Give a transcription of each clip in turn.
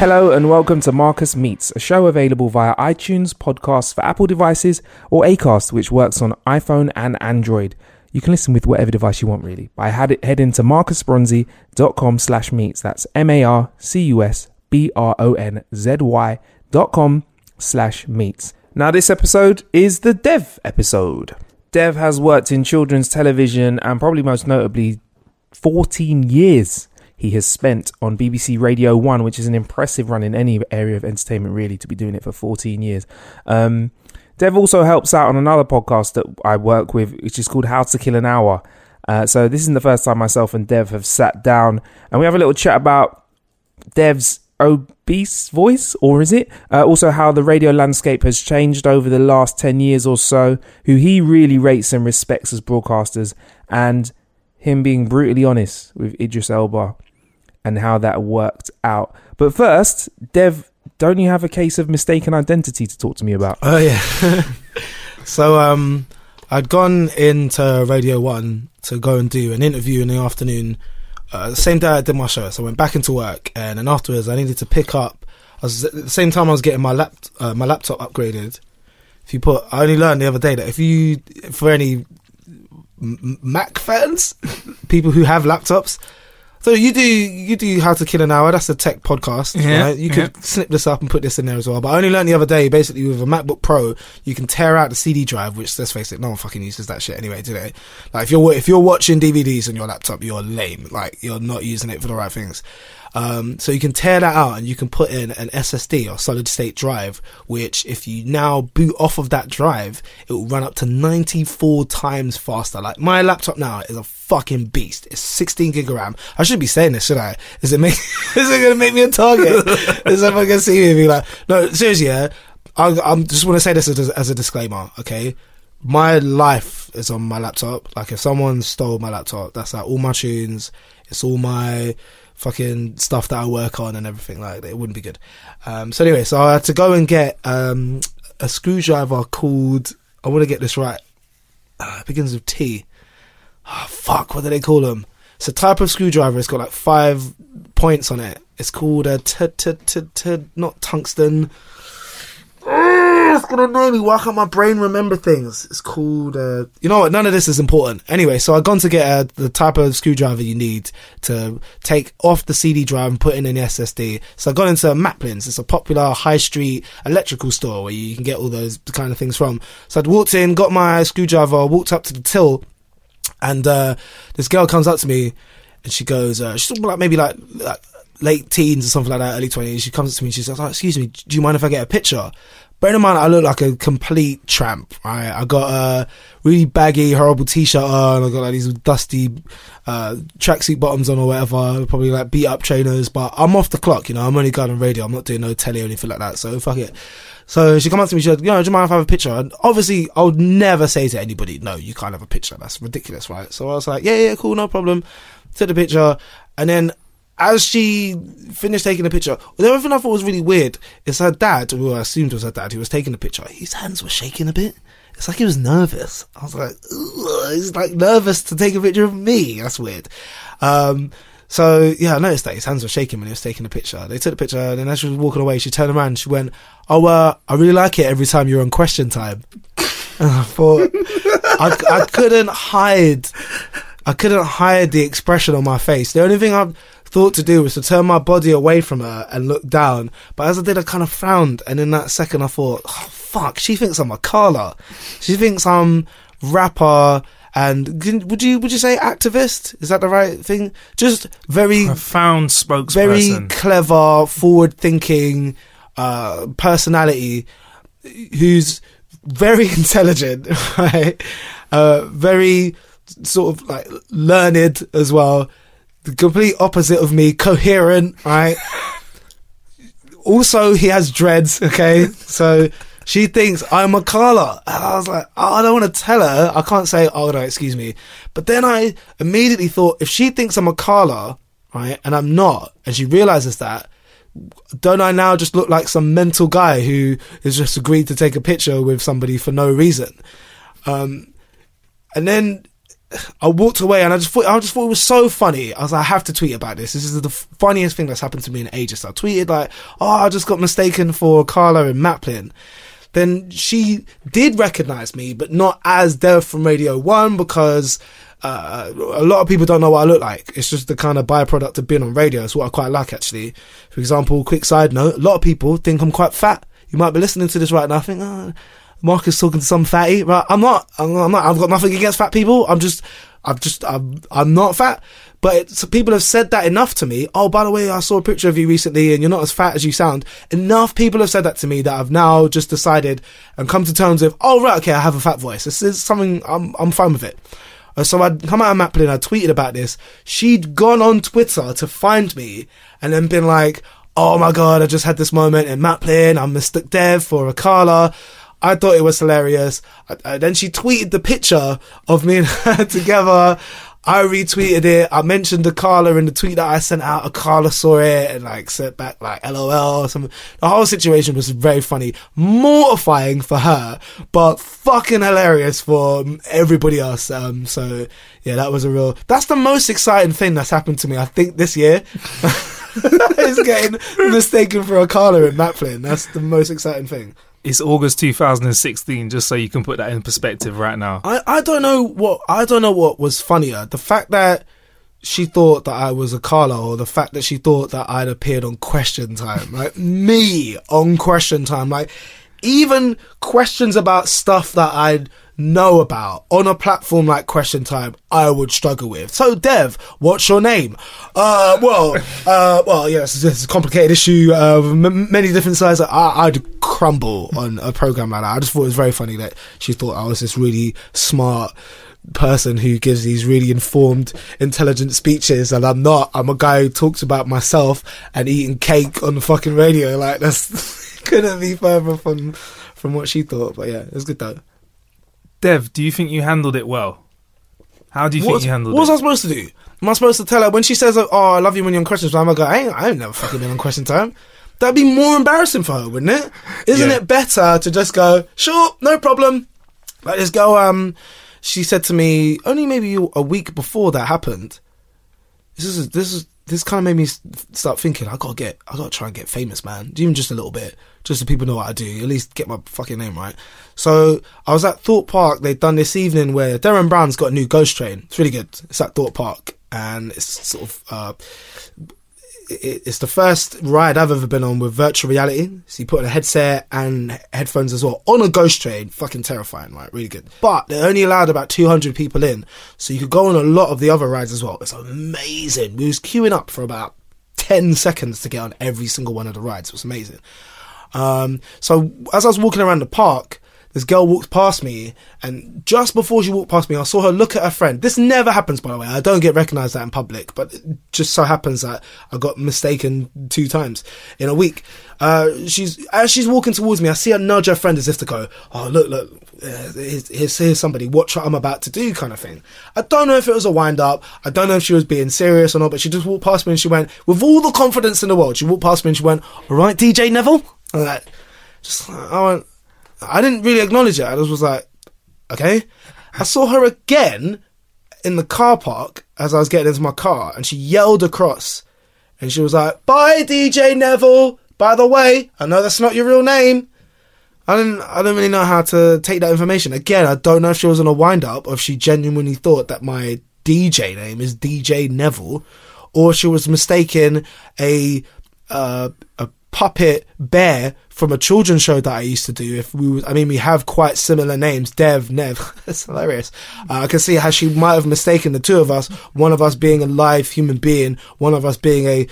Hello and welcome to Marcus Meets, a show available via iTunes, podcasts for Apple devices, or Acast, which works on iPhone and Android. You can listen with whatever device you want, really, by head, heading to marcusbronzy.com slash meets. That's M-A-R-C-U-S-B-R-O-N-Z-Y dot com slash meets. Now, this episode is the Dev episode. Dev has worked in children's television and probably most notably 14 years he has spent on BBC Radio 1, which is an impressive run in any area of entertainment, really, to be doing it for 14 years. Um, Dev also helps out on another podcast that I work with, which is called How to Kill an Hour. Uh, so this isn't the first time myself and Dev have sat down and we have a little chat about Dev's obese voice, or is it? Uh, also, how the radio landscape has changed over the last 10 years or so, who he really rates and respects as broadcasters, and him being brutally honest with Idris Elba and how that worked out. But first, Dev, don't you have a case of mistaken identity to talk to me about? Oh yeah. so um, I'd gone into Radio One to go and do an interview in the afternoon. Uh, the same day I did my show, so I went back into work, and then afterwards I needed to pick up. I was at the same time I was getting my lap uh, my laptop upgraded. If you put, I only learned the other day that if you for any Mac fans, people who have laptops, so you do you do how to kill an hour? That's a tech podcast. Yeah, right? You could snip this up and put this in there as well. But I only learned the other day, basically, with a MacBook Pro, you can tear out the CD drive. Which let's face it, no one fucking uses that shit anyway, today. Like if you're if you're watching DVDs on your laptop, you're lame. Like you're not using it for the right things. Um, so you can tear that out and you can put in an SSD or solid state drive, which if you now boot off of that drive, it will run up to 94 times faster. Like my laptop now is a fucking beast. It's 16 gig of RAM. I shouldn't be saying this, should I? Is it make, is it gonna make me a target? is everyone gonna see me and be like, no, seriously, yeah. I, I'm just want to say this as, as a disclaimer, okay? My life is on my laptop. Like if someone stole my laptop, that's like all my tunes. It's all my fucking stuff that I work on and everything like that. It wouldn't be good. Um, so anyway, so I had to go and get um, a screwdriver called. I want to get this right. Uh, it begins with T. Oh, fuck, what do they call them? It's a type of screwdriver. It's got like five points on it. It's called a t t t t not tungsten. Oh, gonna annoy me. Why can't my brain remember things? It's called. Uh, you know what? None of this is important. Anyway, so I've gone to get uh, the type of screwdriver you need to take off the CD drive and put in an SSD. So I've gone into Maplins. It's a popular high street electrical store where you can get all those kind of things from. So I'd walked in, got my screwdriver, walked up to the till, and uh, this girl comes up to me and she goes, uh, she's like maybe like, like late teens or something like that, early twenties. She comes up to me and she says, oh, "Excuse me, do you mind if I get a picture?" Bear in mind, I look like a complete tramp. Right, I got a really baggy, horrible t-shirt on. I got like these dusty uh, tracksuit bottoms on or whatever. Probably like beat up trainers, but I'm off the clock. You know, I'm only going on radio. I'm not doing no telly or anything like that. So fuck it. So she come up to me, she said, you know, do you mind if I have a picture? And obviously, I would never say to anybody, no, you can't have a picture. That's ridiculous, right? So I was like, yeah, yeah, cool, no problem. Took the picture. And then as she finished taking the picture, the other thing I thought was really weird is her dad, who I assumed was her dad, who was taking the picture, his hands were shaking a bit. It's like he was nervous. I was like, he's like nervous to take a picture of me. That's weird. Um, So yeah, I noticed that his hands were shaking when he was taking the picture. They took the picture, and then as she was walking away, she turned around. She went, "Oh, uh, I really like it every time you're on Question Time." And I thought I, I couldn't hide, I couldn't hide the expression on my face. The only thing I thought to do was to turn my body away from her and look down. But as I did, I kind of frowned, and in that second, I thought, oh, "Fuck!" She thinks I'm Akala. She thinks I'm rapper. And would you would you say activist? Is that the right thing? Just very Profound spokesperson. Very clever, forward thinking uh, personality who's very intelligent, right? Uh, very sort of like learned as well. The complete opposite of me, coherent, right? also, he has dreads, okay? So she thinks I'm Akala. And I was like, oh, I don't want to tell her. I can't say, oh, no, excuse me. But then I immediately thought, if she thinks I'm Akala, right, and I'm not, and she realizes that, don't I now just look like some mental guy who has just agreed to take a picture with somebody for no reason? Um, and then I walked away and I just thought I just thought it was so funny. I was like, I have to tweet about this. This is the funniest thing that's happened to me in ages. I tweeted like, oh, I just got mistaken for Akala and Maplin. Then she did recognize me, but not as Dev from Radio One because uh, a lot of people don't know what I look like. It's just the kind of byproduct of being on radio. It's what I quite like actually. For example, quick side note: a lot of people think I'm quite fat. You might be listening to this right now, I think, oh, Mark is talking to some fatty. Right? I'm not. I'm I'm not. I've got nothing against fat people. I'm just. I've just. I'm. I'm not fat. But people have said that enough to me. Oh, by the way, I saw a picture of you recently, and you're not as fat as you sound. Enough people have said that to me that I've now just decided and come to terms with. Oh, right, okay, I have a fat voice. This is something. I'm. I'm fine with it. Uh, So I'd come out of Maplin, I tweeted about this. She'd gone on Twitter to find me and then been like, oh my god, I just had this moment in Maplin, I mistook Dev for Akala. I thought it was hilarious. Then she tweeted the picture of me and her together. I retweeted it. I mentioned the Akala in the tweet that I sent out. Akala saw it and like sent back like LOL or something. The whole situation was very funny, mortifying for her, but fucking hilarious for everybody else. Um, so yeah, that was a real. That's the most exciting thing that's happened to me. I think this year is getting mistaken for Akala in Maplin. That's the most exciting thing. It's August 2016, just so you can put that in perspective right now. I, I don't know what I don't know what was funnier. The fact that she thought that I was Akala or the fact that she thought that I'd appeared on question time. Like me on question time. Like even questions about stuff that I'd know about on a platform like question time I would struggle with. So Dev, what's your name? Uh well uh well yes this is a complicated issue uh m- many different sides. I, I'd crumble on a program like that. I just thought it was very funny that she thought I was this really smart person who gives these really informed, intelligent speeches, and I'm not. I'm a guy who talks about myself and eating cake on the fucking radio. Like that's couldn't be further from from what she thought. But yeah, it was good though. Dev, do you think you handled it well? How do you What think you handled it? what was? I supposed to do? Am I supposed to tell her when she says, "Oh, I love you when you're on question time"? I go, "I ain't, I ain't never fucking been on question time." That'd be more embarrassing for her, wouldn't it? Isn't Yeah. it better to just go, "Sure, no problem." Like just go. Um, she said to me only maybe a week before that happened. This is this is this kind of made me start thinking. I gotta get, I gotta try and get famous, man. Even just a little bit, just so people know what I do. At least get my fucking name right. So I was at Thorpe Park. They'd done this evening where Derren Brown's got a new Ghost Train. It's really good. It's at Thorpe Park, and it's sort of. Uh, it's the first ride I've ever been on with virtual reality. So you put on a headset and headphones as well on a ghost train. Fucking terrifying, right? Really good. But they only allowed about 200 people in. So you could go on a lot of the other rides as well. It's amazing. We was queuing up for about 10 seconds to get on every single one of the rides. It was amazing. Um, so as I was walking around the park, this girl walked past me, and just before she walked past me, I saw her look at her friend. This never happens, by the way. I don't get recognised that in public, but it just so happens that I got mistaken two times in a week. Uh, she's as she's walking towards me, I see her nudge her friend as if to go, "Oh, look, look, uh, here's, here's, somebody. Watch what I'm about to do," kind of thing. I don't know if it was a wind up. I don't know if she was being serious or not, but she just walked past me and she went, with all the confidence in the world, she walked past me and she went, "All right, DJ Neville." And like, just I went. I didn't really acknowledge it. I just was like, okay. I saw her again in the car park as I was getting into my car, and she yelled across, and she was like, "Bye, DJ Neville. By the way, I know that's not your real name." I didn't. I don't really know how to take that information. Again, I don't know if she was on a wind up or if she genuinely thought that my DJ name is DJ Neville, or she was mistaken a uh, a puppet bear from a children's show that I used to do. If we, I mean, we have quite similar names, Dev, Nev. it's hilarious. Uh, I can see how she might have mistaken the two of us. One of us being a live human being, one of us being a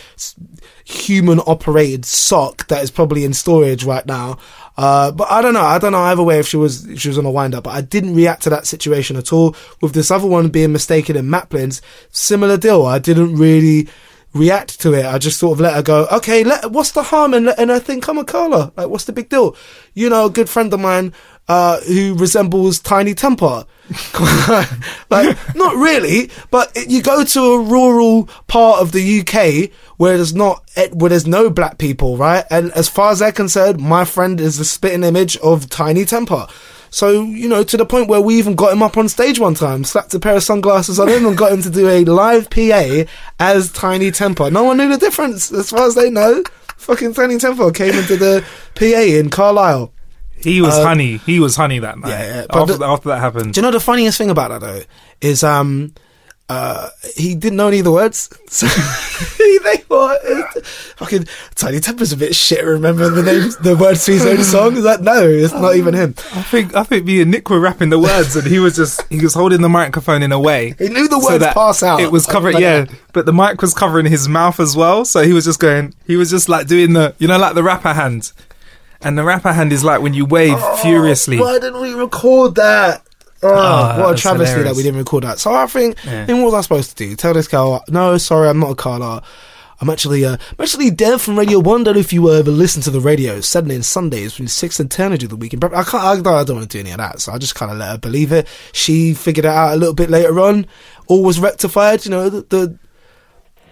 human operated sock that is probably in storage right now. Uh, but I don't know. I don't know either way if she was if she was on a wind up. But I didn't react to that situation at all. With this other one being mistaken in Maplins, similar deal. I didn't really react to it. I just sort of let her go. Okay, let, what's the harm in letting her think I'm Akala? Like, what's the big deal? You know, a good friend of mine uh, who resembles Tinie Tempah. like, not really, but it, you go to a rural part of the UK where there's not, eh, where there's no black people, right? And as far as they're concerned, my friend is the spitting image of Tinie Tempah. So, you know, to the point where we even got him up on stage one time, slapped a pair of sunglasses on him and got him to do a live PA as Tinie Tempah. No one knew the difference, as far as they know. Fucking Tinie Tempah came into the PA in Carlisle. He was Uh, honey. He was honey that night. yeah, yeah, after, the- after that happened. Do you know the funniest thing about that though is um uh he didn't know any of the words. So they were fucking Tinie Tempah's a bit shit. Remember the names, the words to his own song? Is that no? It's not even him. I think I think me and Nick were rapping the words, and he was just he was holding the microphone in a way. He knew the words that pass out. It was covering, Like- yeah, but the mic was covering his mouth as well. So he was just going, he was just like doing the, you know, like the rapper hand. And the rapper hand is like when you wave furiously. Why didn't we record that? Oh, that what a travesty that we didn't record that. So I think, Yeah. then what was I supposed to do? Tell this girl, no, sorry, I'm not Akala. I'm actually, uh, I'm actually Dev from Radio One. Don't know if you uh, ever listen to the radio Saturday and Sundays between six and ten. I do the weekend. prep. I can't. I, don't- I don't want to do any of that. So I just kind of let her believe it. She figured it out a little bit later on. All was rectified. You know, the, the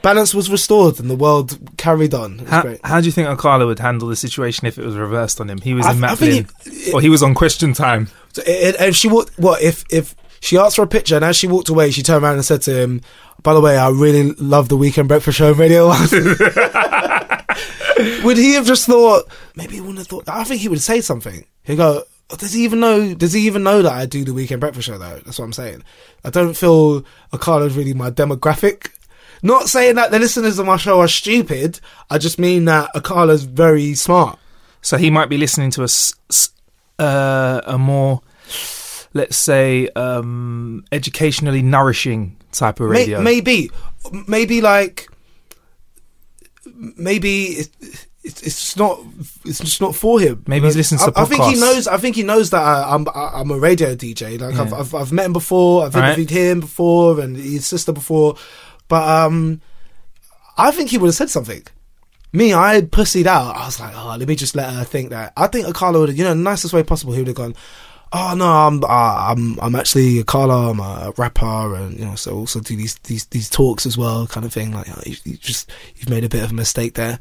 balance was restored and the world carried on. How, great. how do you think Akala would handle the situation if it was reversed on him? He was I- in I Matt think Flynn, it- or he was on Question Time. So, and, and she walked. What if if she asked for a picture and as she walked away, she turned around and said to him, "By the way, I really love the Weekend Breakfast Show Radio." Would he have just thought? Maybe he wouldn't have thought. I think he would say something. He'd go. Oh, does he even know? Does he even know that I do the Weekend Breakfast Show? Though that's what I'm saying. I don't feel Akala's really my demographic. Not saying that the listeners of my show are stupid. I just mean that Akala's very smart. So he might be listening to a, s- s- uh, a more, let's say, um, educationally nourishing type of radio. maybe, maybe like, maybe it's, it's it's not it's just not for him. Maybe he's listening to I, I think he knows. I think he knows that I, I'm I- I'm a radio DJ. Like I've, I've I've met him before. I've Right. interviewed him before and his sister before, but um, I think he would have said something. Me, I pussied out. I was like, oh, let me just let her think that. I think Akala would you know, the nicest way possible. He would have gone, oh no, I'm, uh, I'm, I'm actually Akala. I'm a rapper, and you know, so also do these, these, these talks as well, kind of thing. Like, oh, you, you just, you've made a bit of a mistake there.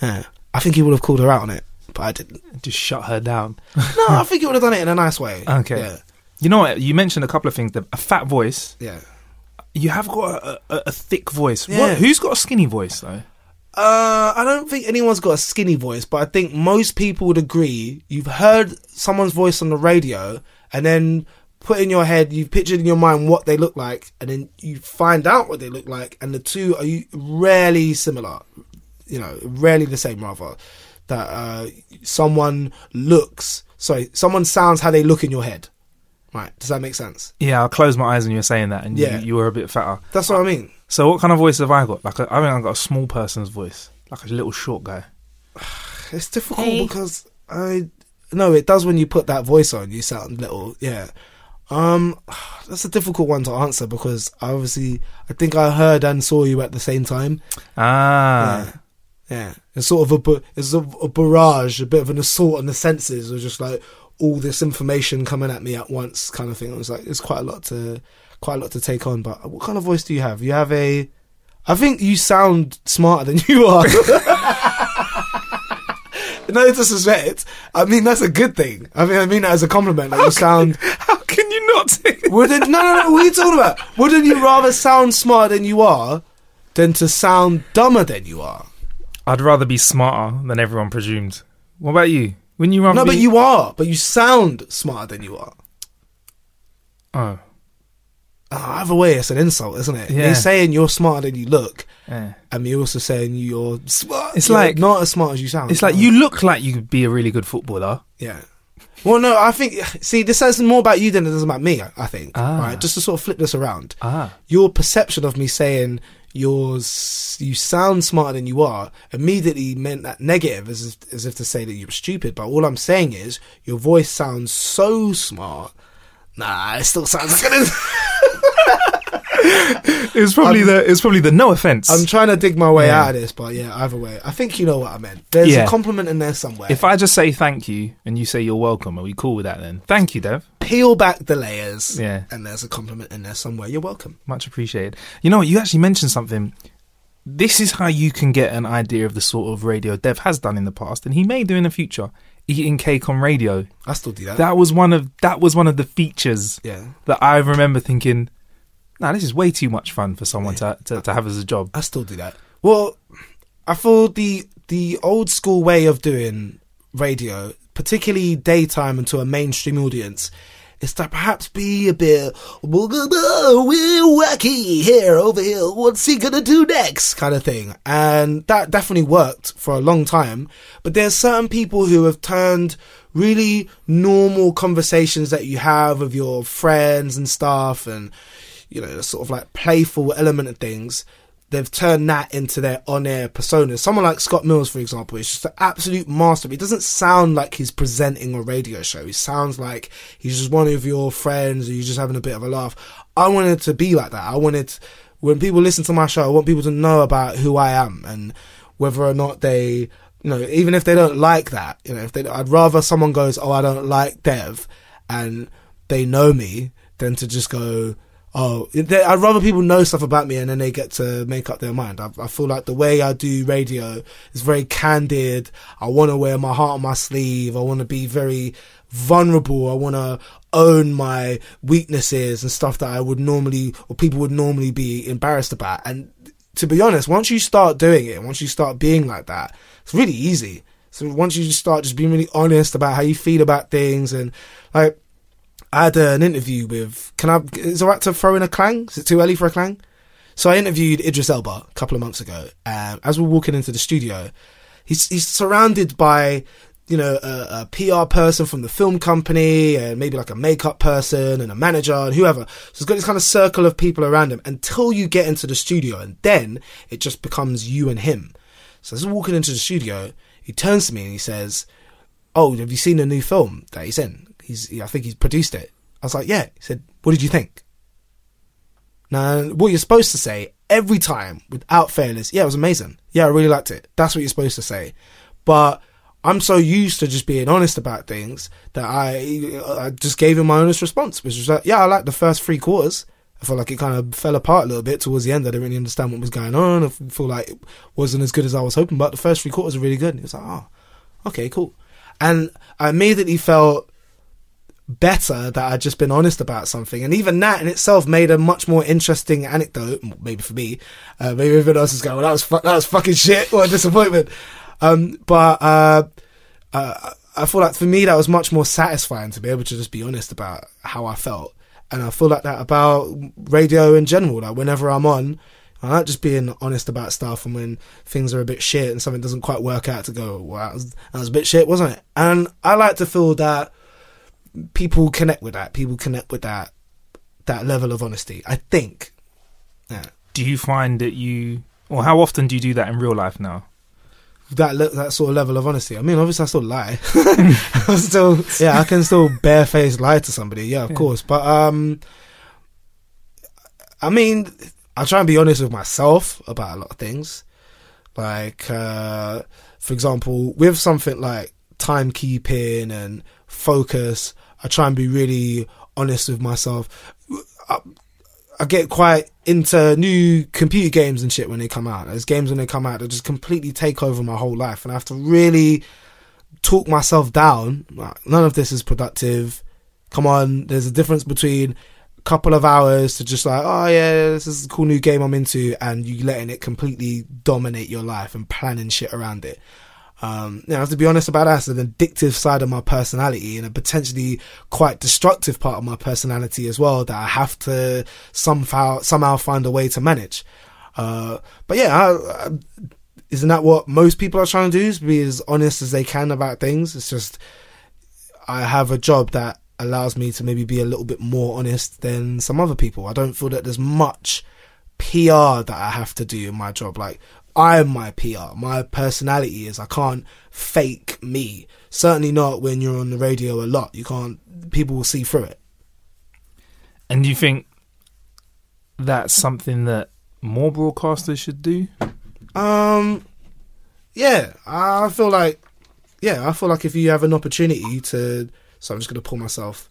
Yeah, I think he would have called her out on it, but I didn't. Just shut her down. No, I think he would have done it in a nice way. Okay. Yeah. You know what? You mentioned a couple of things. The- A fat voice. Yeah. You have got a, a, a thick voice. Yeah. What, who's got a skinny voice though? Uh, I don't think anyone's got a skinny voice, but I think most people would agree. You've heard someone's voice on the radio, and then put in your head, you've pictured in your mind what they look like, and then you find out what they look like, and the two are rarely similar. You know, rarely the same. Rather, that uh, someone looks, sorry, someone sounds how they look in your head. Right? Does that make sense? Yeah, I closed my eyes when you were saying that, and Yeah. you, you were a bit fatter. That's what I mean. So, what kind of voice have I got? Like, a, I think I've got a small person's voice, like a little short guy. It's difficult because I no, it does when you put that voice on. You sound little, yeah. Um, that's a difficult one to answer because I obviously I think I heard and saw you at the same time. Ah, Yeah, yeah. It's sort of a bu- it's a, a barrage, a bit of an assault on the senses, of just like all this information coming at me at once, kind of thing. It was like it's quite a lot to quite a lot to take on. But what kind of voice do you have? You have a I think you sound smarter than you are. no disrespect. I mean that's a good thing. I mean I mean that as a compliment. Like you sound how can you not to. Wouldn't no no no? What are you talking about? Wouldn't you rather sound smarter than you are than to sound dumber than you are? I'd rather be smarter than everyone presumed. What about you? Wouldn't you rather? No, be... but you are. But you sound smarter than you are. Oh, Uh, either way, it's an insult, isn't it? Yeah. You're saying you're smarter than you look, yeah. and you're also saying you're smart. It's you're like- not as smart as you sound. It's like you look like you could be a really good footballer. Yeah. Well, no, I think. See, this says more about you than it does about me. I- think. Ah. Right, just to sort of flip this around. Ah. Your perception of me saying yours, you sound smarter than you are, immediately meant that negative, as if, as if to say that you're stupid. But all I'm saying is your voice sounds so smart. Nah, it still sounds like it. It was probably the. It was probably the. No offense. I'm trying to dig my way Yeah. out of this, but yeah, either way, I think you know what I meant. There's Yeah. a compliment in there somewhere. if I just say thank you and you say you're welcome, are we cool with that then? Thank you, Dev. peel back the layers, Yeah. and there's a compliment in there somewhere, you're welcome. Much appreciated. You know what? You actually mentioned something. This is how you can get an idea of the sort of radio Dev has done in the past, and he may do in the future. Eating cake on radio. I still do that. That was one of that was one of the features yeah. that I remember thinking, "Nah, this is way too much fun for someone to, to to have as a job." I still do that. Well, I feel the the old school way of doing radio, particularly daytime and to a mainstream audience, is to perhaps be a bit we're wacky here over here. What's he gonna do next? Kind of thing, and that definitely worked for a long time. But there's certain people who have turned really normal conversations that you have with your friends and stuff, and you know, sort of like playful element of things they've turned that into their on-air persona. Someone like Scott Mills, for example, is just an absolute master. He doesn't sound like he's presenting a radio show. He sounds like he's just one of your friends, or you're just having a bit of a laugh. I wanted to be like that. I wanted when people listen to my show, I want people to know about who I am and whether or not they, you know, even if they don't like that, you know, if they, I'd rather someone goes, "Oh, I don't like Dev," and they know me than to just go. Oh, they, I'd rather people know stuff about me and then they get to make up their mind. I, I feel like the way I do radio is very candid. I want to wear my heart on my sleeve. I want to be very vulnerable. I want to own my weaknesses and stuff that I would normally, or people would normally be embarrassed about. And to be honest, once you start doing it, once you start being like that, it's really easy. So once you just start just being really honest about how you feel about things and like, I had an interview with. Can I? Is it right to throw in a clang? Is it too early for a clang? So I interviewed Idris Elba a couple of months ago. As we're walking into the studio, he's he's surrounded by you know a, a PR person from the film company and maybe like a makeup person and a manager and whoever. So he's got this kind of circle of people around him until you get into the studio, and then it just becomes you and him. So as we're walking into the studio, he turns to me and he says, "Oh, have you seen the new film that he's in? He's, I think he's produced it." I was like, "Yeah." He said, "What did you think?" Now, what you're supposed to say every time, without fail, is, "Yeah, it was amazing. Yeah, I really liked it." That's what you're supposed to say. But I'm so used to just being honest about things that I, I just gave him my honest response, which was like, "Yeah, I liked the first three quarters." I felt like it kind of fell apart a little bit towards the end. I didn't really understand what was going on. I feel like it wasn't as good as I was hoping, but the first three quarters were really good. And it was like, oh, okay, cool. And uh, I immediately felt better that I'd just been honest about something. And even that in itself made a much more interesting anecdote, maybe for me. Uh, maybe everyone else is going, well, that was, fu- that was fucking shit. What a disappointment. Um, but, uh, uh, I feel like for me that was much more satisfying to be able to just be honest about how I felt. And I feel like that about radio in general. Like whenever I'm on, I like just being honest about stuff. And when things are a bit shit and something doesn't quite work out, to go, "Well, that that was a bit shit, wasn't it?" And I like to feel that people connect with that. People connect with that that level of honesty. I think. Yeah. Do you find that you, or how often do you do that in real life now? that le- that sort of level of honesty. I mean, obviously, I still lie. I still, yeah, I can still barefaced lie to somebody. Yeah, of course. But um, I mean, I try and be honest with myself about a lot of things. Like, uh, for example, with something like timekeeping and focus, I try and be really honest with myself. I, I get quite into new computer games and shit when they come out. There's games when they come out that just completely take over my whole life, and I have to really talk myself down. Like, none of this is productive. Come on, there's a difference between a couple of hours to just like, oh yeah, this is a cool new game I'm into, and you letting it completely dominate your life and planning shit around it. Um, you know, I have to be honest about that. It's an addictive side of my personality and a potentially quite destructive part of my personality as well that I have to somehow somehow find a way to manage. Uh, but yeah, I, I, isn't that what most people are trying to do? Is be as honest as they can about things. It's just I have a job that allows me to maybe be a little bit more honest than some other people. I don't feel that there's much PR that I have to do in my job. Like I'm my PR. My personality is I can't fake me. Certainly not when you're on the radio a lot. You can't. People will see through it. And do you think that's something that more broadcasters should do? Um, yeah, I feel like, yeah, I feel like if you have an opportunity to, so I'm just gonna pull myself,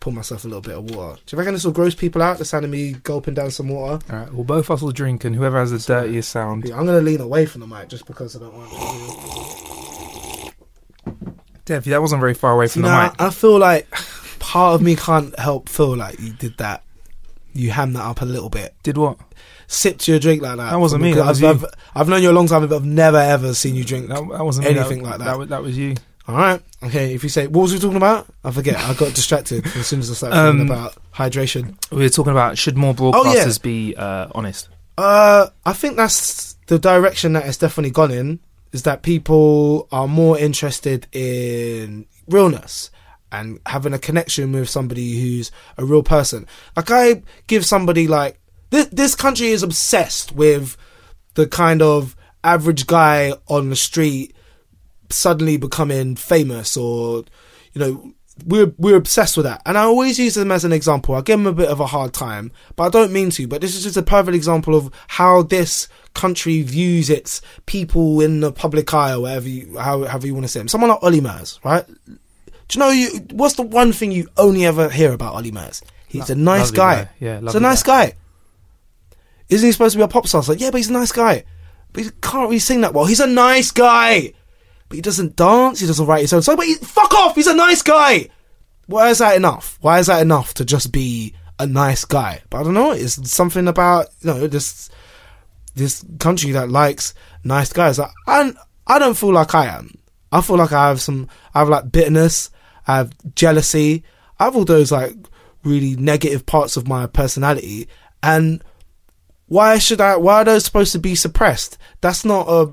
pour myself a little bit of water. Do you reckon this will gross people out? The sound of me gulping down some water. All right, well, both of us will drink, and whoever has the dirtiest sound. Yeah, I'm gonna lean away from the mic just because I don't want. to. Dev, that wasn't very far away from the Nah, mic. I feel like part of me can't help feel like you did that. You hammed that up a little bit. Did what? Sipped your drink like that. That wasn't me, that was I've. I've, I've known you a long time, but I've never ever seen you drink That, that wasn't me. anything that, like that. That that was you. All right. Okay. If you say, what was we talking about? I forget. I got distracted as soon as I started Um, talking about hydration. We were talking about should more Oh, broadcasters yeah. be uh, honest? Uh, I think that's the direction that it's definitely gone in. Is that people are more interested in realness and having a connection with somebody who's a real person. Like I give somebody like this. This country is obsessed with the kind of average guy on the street suddenly becoming famous or you know we're we're obsessed with that. And i always use them as an example. I give them a bit of a hard time but i don't mean to. But this is just a perfect example of how this country views its people in the public eye or whatever you how, however you want to say them. Someone like Olly Murs, right? Do you know you what's the one thing you only ever hear about Olly Murs? he's Lo- a nice guy, guy. Yeah, he's a nice guy. isn't he supposed to be a pop star? It's like yeah but he's a nice guy. But he can't really sing that well. He's a nice guy but he doesn't dance. He doesn't write his own song. But he, fuck off. He's a nice guy. Why is that enough? Why is that enough to just be a nice guy? But I don't know. It's something about you know this this country that likes nice guys. Like, I I don't feel like I am. I feel like I have some. I have like bitterness. I have jealousy. I have all those like really negative parts of my personality. And why should I? Why are those supposed to be suppressed? That's not a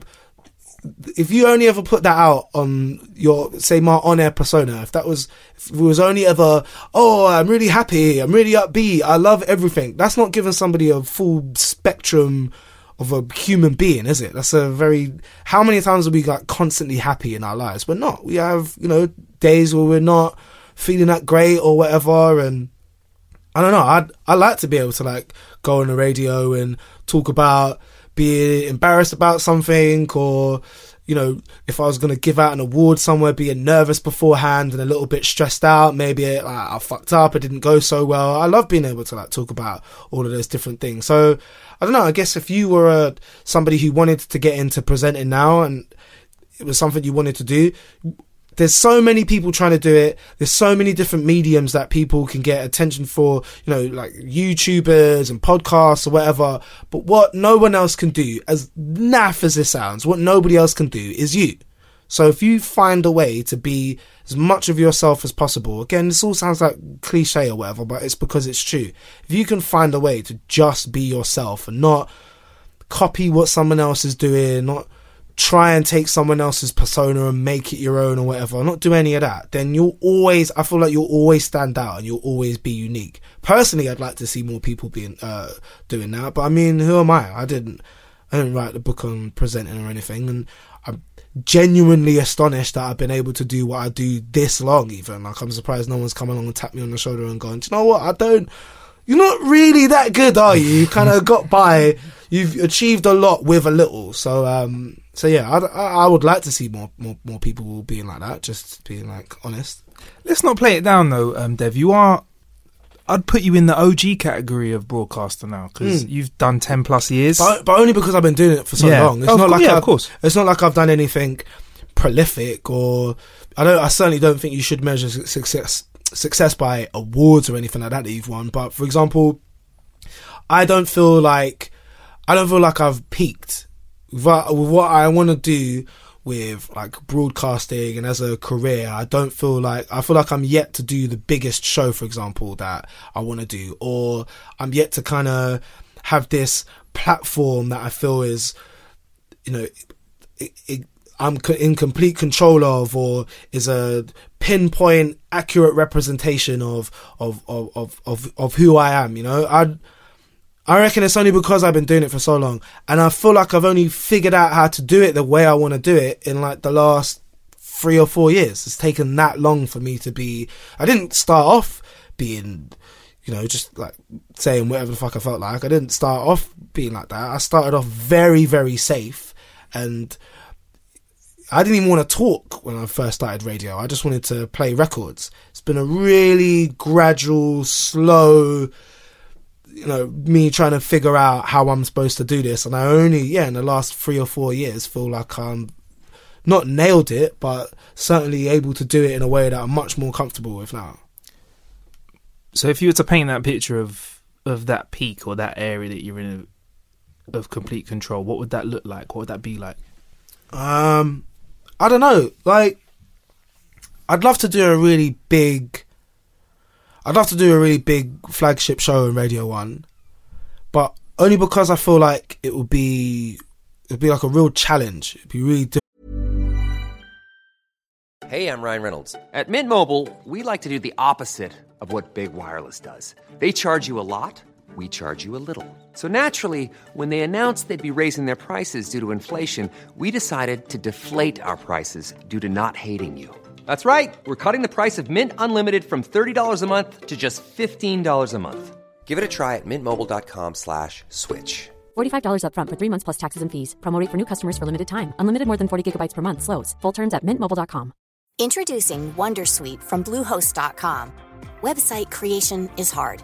if you only ever put that out on your say my on-air persona if that was if it was only ever oh i'm really happy i'm really upbeat i love everything that's not giving somebody a full spectrum of a human being is it? That's a very how many times are we like constantly happy in our lives? We're not. We have you know days where we're not feeling that great or whatever and I don't know. I'd I like to be able to like go on the radio and talk about being embarrassed about something, or you know, if I was gonna give out an award somewhere, being nervous beforehand and a little bit stressed out. Maybe it, like, I fucked up. It didn't go so well. I love being able to like talk about all of those different things. So I don't know. I guess if you were uh, somebody who wanted to get into presenting now and it was something you wanted to do, there's so many people trying to do it. There's so many different mediums that people can get attention for, you know, like YouTubers and podcasts or whatever. But what no one else can do, as naff as this sounds, what nobody else can do is you. So if you find a way to be as much of yourself as possible, again, this all sounds like cliche or whatever, but it's because it's true. If you can find a way to just be yourself and not copy what someone else is doing, not try and take someone else's persona and make it your own or whatever, not do any of that, then you'll always, I feel like you'll always stand out and you'll always be unique. Personally, I'd like to see more people being, uh, doing that, but I mean, who am I? I didn't, I didn't write the book on presenting or anything, and I'm genuinely astonished that I've been able to do what I do this long, even. Like, I'm surprised no one's come along and tapped me on the shoulder and gone, do you know what? I don't, you're not really that good, are you? You kind of got by. You've achieved a lot with a little. So, um, so yeah, I, I, would like to see more, more, more people being like that. Just being like honest. Let's not play it down though, um, Dev. You are. I'd put you in the OG category of broadcaster now because you've done ten plus years. But, but only because I've been doing it for so Yeah. long. It's Of not like yeah, of I've, course. It's not like I've done anything prolific or I don't. I certainly don't think you should measure success success by awards or anything like that that you've won, but for example, I don't feel like I don't feel like I've peaked with what with what I want to do with like broadcasting and as a career. I don't feel like I feel like I'm yet to do the biggest show, for example, that I want to do, or I'm yet to kind of have this platform that I feel is, you know, it, it, I'm in complete control of, or is a pinpoint, accurate representation of of of of of, of who I am. You know, I I reckon it's only because I've been doing it for so long, and I feel like I've only figured out how to do it the way I want to do it in like the last three or four years. It's taken that long for me to be. I didn't start off being, you know, just like saying whatever the fuck I felt like. I didn't start off being like that. I started off very, very safe, and I didn't even want to talk when I first started radio. I just wanted to play records. It's been a really gradual, slow you know me trying to figure out how I'm supposed to do this, and I only yeah in the last three or four years feel like I'm not nailed it, but certainly able to do it in a way that I'm much more comfortable with now. So if you were to paint that picture of of that peak or that area that you're in of complete control, what would that look like? What would that be like? Um, I don't know. Like, I'd love to do a really big I'd love to do a really big flagship show on Radio One, but only because I feel like it would be it'd be like a real challenge. It'd be really. Hey, I'm Ryan Reynolds. At Mint Mobile, we like to do the opposite of what Big Wireless does. They charge you a lot, we charge you a little. So naturally, when they announced they'd be raising their prices due to inflation, we decided to deflate our prices due to not hating you. That's right. We're cutting the price of Mint Unlimited from $30 a month to just $15 a month. Give it a try at mintmobile.com slash switch. $45 upfront for three months plus taxes and fees. Promo rate for new customers for limited time. Unlimited more than 40 gigabytes per month. Slows. Full terms at mintmobile.com. Introducing Wondersuite from Bluehost.com. Website creation is hard,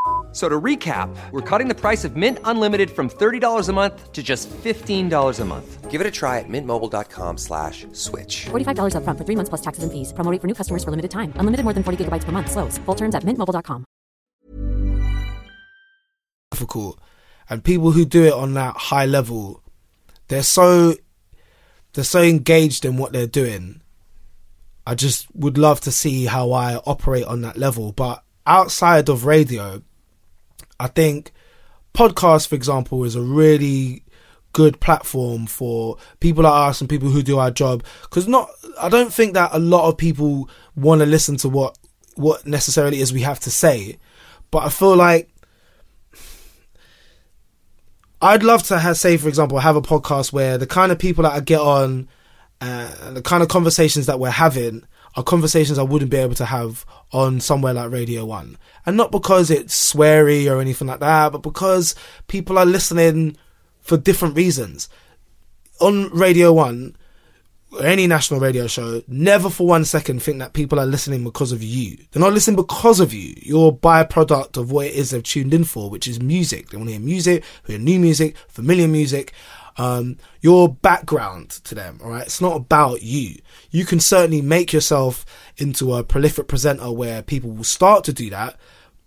So to recap, we're cutting the price of Mint Unlimited from $30 a month to just $15 a month. Give it a try at mintmobile.com slash switch. $45 upfront for three months plus taxes and fees. Promo rate for new customers for limited time. Unlimited more than 40 gigabytes per month. Slows. Full terms at mintmobile.com. difficult, and people who do it on that high level, they're so they're so engaged in what they're doing. I just would love to see how I operate on that level, but outside of radio, I think podcast, for example, is a really good platform for people like us and people who do our job. Because not, I don't think that a lot of people want to listen to what what necessarily is we have to say, but I feel like I'd love to have, say, for example, have a podcast where the kind of people that I get on, uh, the kind of conversations that we're having are conversations I wouldn't be able to have on somewhere like Radio One, and not because it's sweary or anything like that, but because people are listening for different reasons. On Radio One, any national radio show, never for one second think that people are listening because of you. They're not listening because of you. You're a byproduct of what it is they've tuned in for, which is music. They want to hear music, hear new music, familiar music. Um, your background to them, alright? It's not about you. You can certainly make yourself into a prolific presenter where people will start to do that,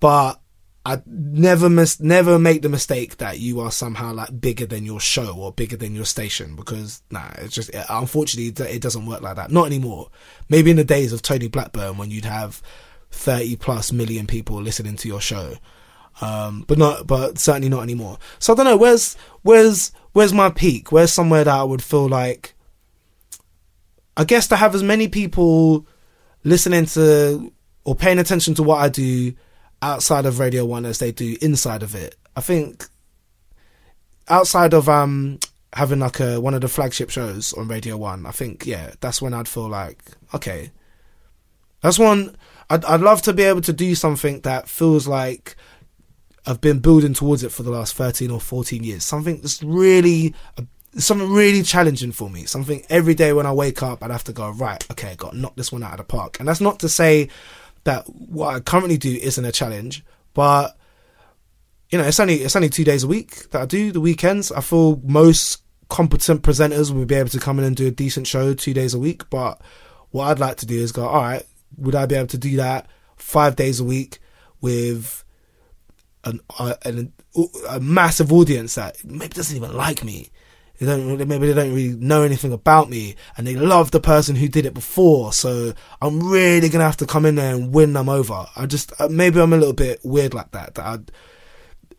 but I never mis- never make the mistake that you are somehow like bigger than your show or bigger than your station because nah, it's just it, unfortunately it doesn't work like that. Not anymore. Maybe in the days of Tony Blackburn when you'd have thirty plus million people listening to your show, um, but not but certainly not anymore. So I don't know where's where's where's my peak? Where's somewhere that I would feel like I guess to have as many people listening to or paying attention to what I do outside of Radio One as they do inside of it. I think outside of um having like a one of the flagship shows on Radio One, I think yeah, that's when I'd feel like okay, that's one. I'd I'd love to be able to do something that feels like I've been building towards it for the last thirteen or fourteen years. Something that's really uh, something really challenging for me. Something every day when I wake up, I'd have to go right. Okay, I got to knock this one out of the park. And that's not to say that what I currently do isn't a challenge, but you know, it's only it's only two days a week that I do the weekends. I feel most competent presenters will be able to come in and do a decent show two days a week. But what I'd like to do is go, all right, would I be able to do that five days a week with an, uh, an, a massive audience that maybe doesn't even like me? They don't really, maybe they don't really know anything about me and they love the person who did it before. So I'm really to have to come in there and win them over. I just, uh, maybe I'm a little bit weird like that, that I'd,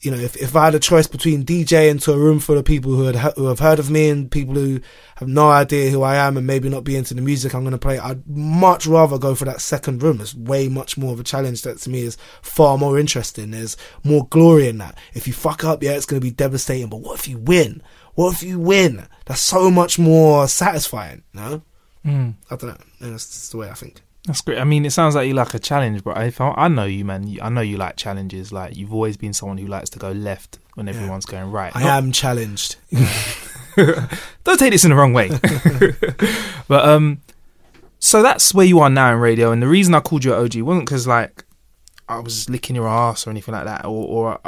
you know, if, if I had a choice between DJ into a room full of people who had who have heard of me and people who have no idea who I am and maybe not be into the music I'm going to play, I'd much rather go for that second room. It's way much more of a challenge that to me is far more interesting. There's more glory in that. If you fuck up, yeah, it's going to be devastating. But what if you win? What if you win? That's so much more satisfying. No, Mm. I don't know. That's the way I think. That's great. I mean, it sounds like you like a challenge, but I, I know you, man. You- I know you like challenges. Like you've always been someone who likes to go left when everyone's going right. I Not- am challenged. Don't take this in the wrong way. but um, so that's where you are now in radio, and the reason I called you an OG wasn't because like I was licking your ass or anything like that, or or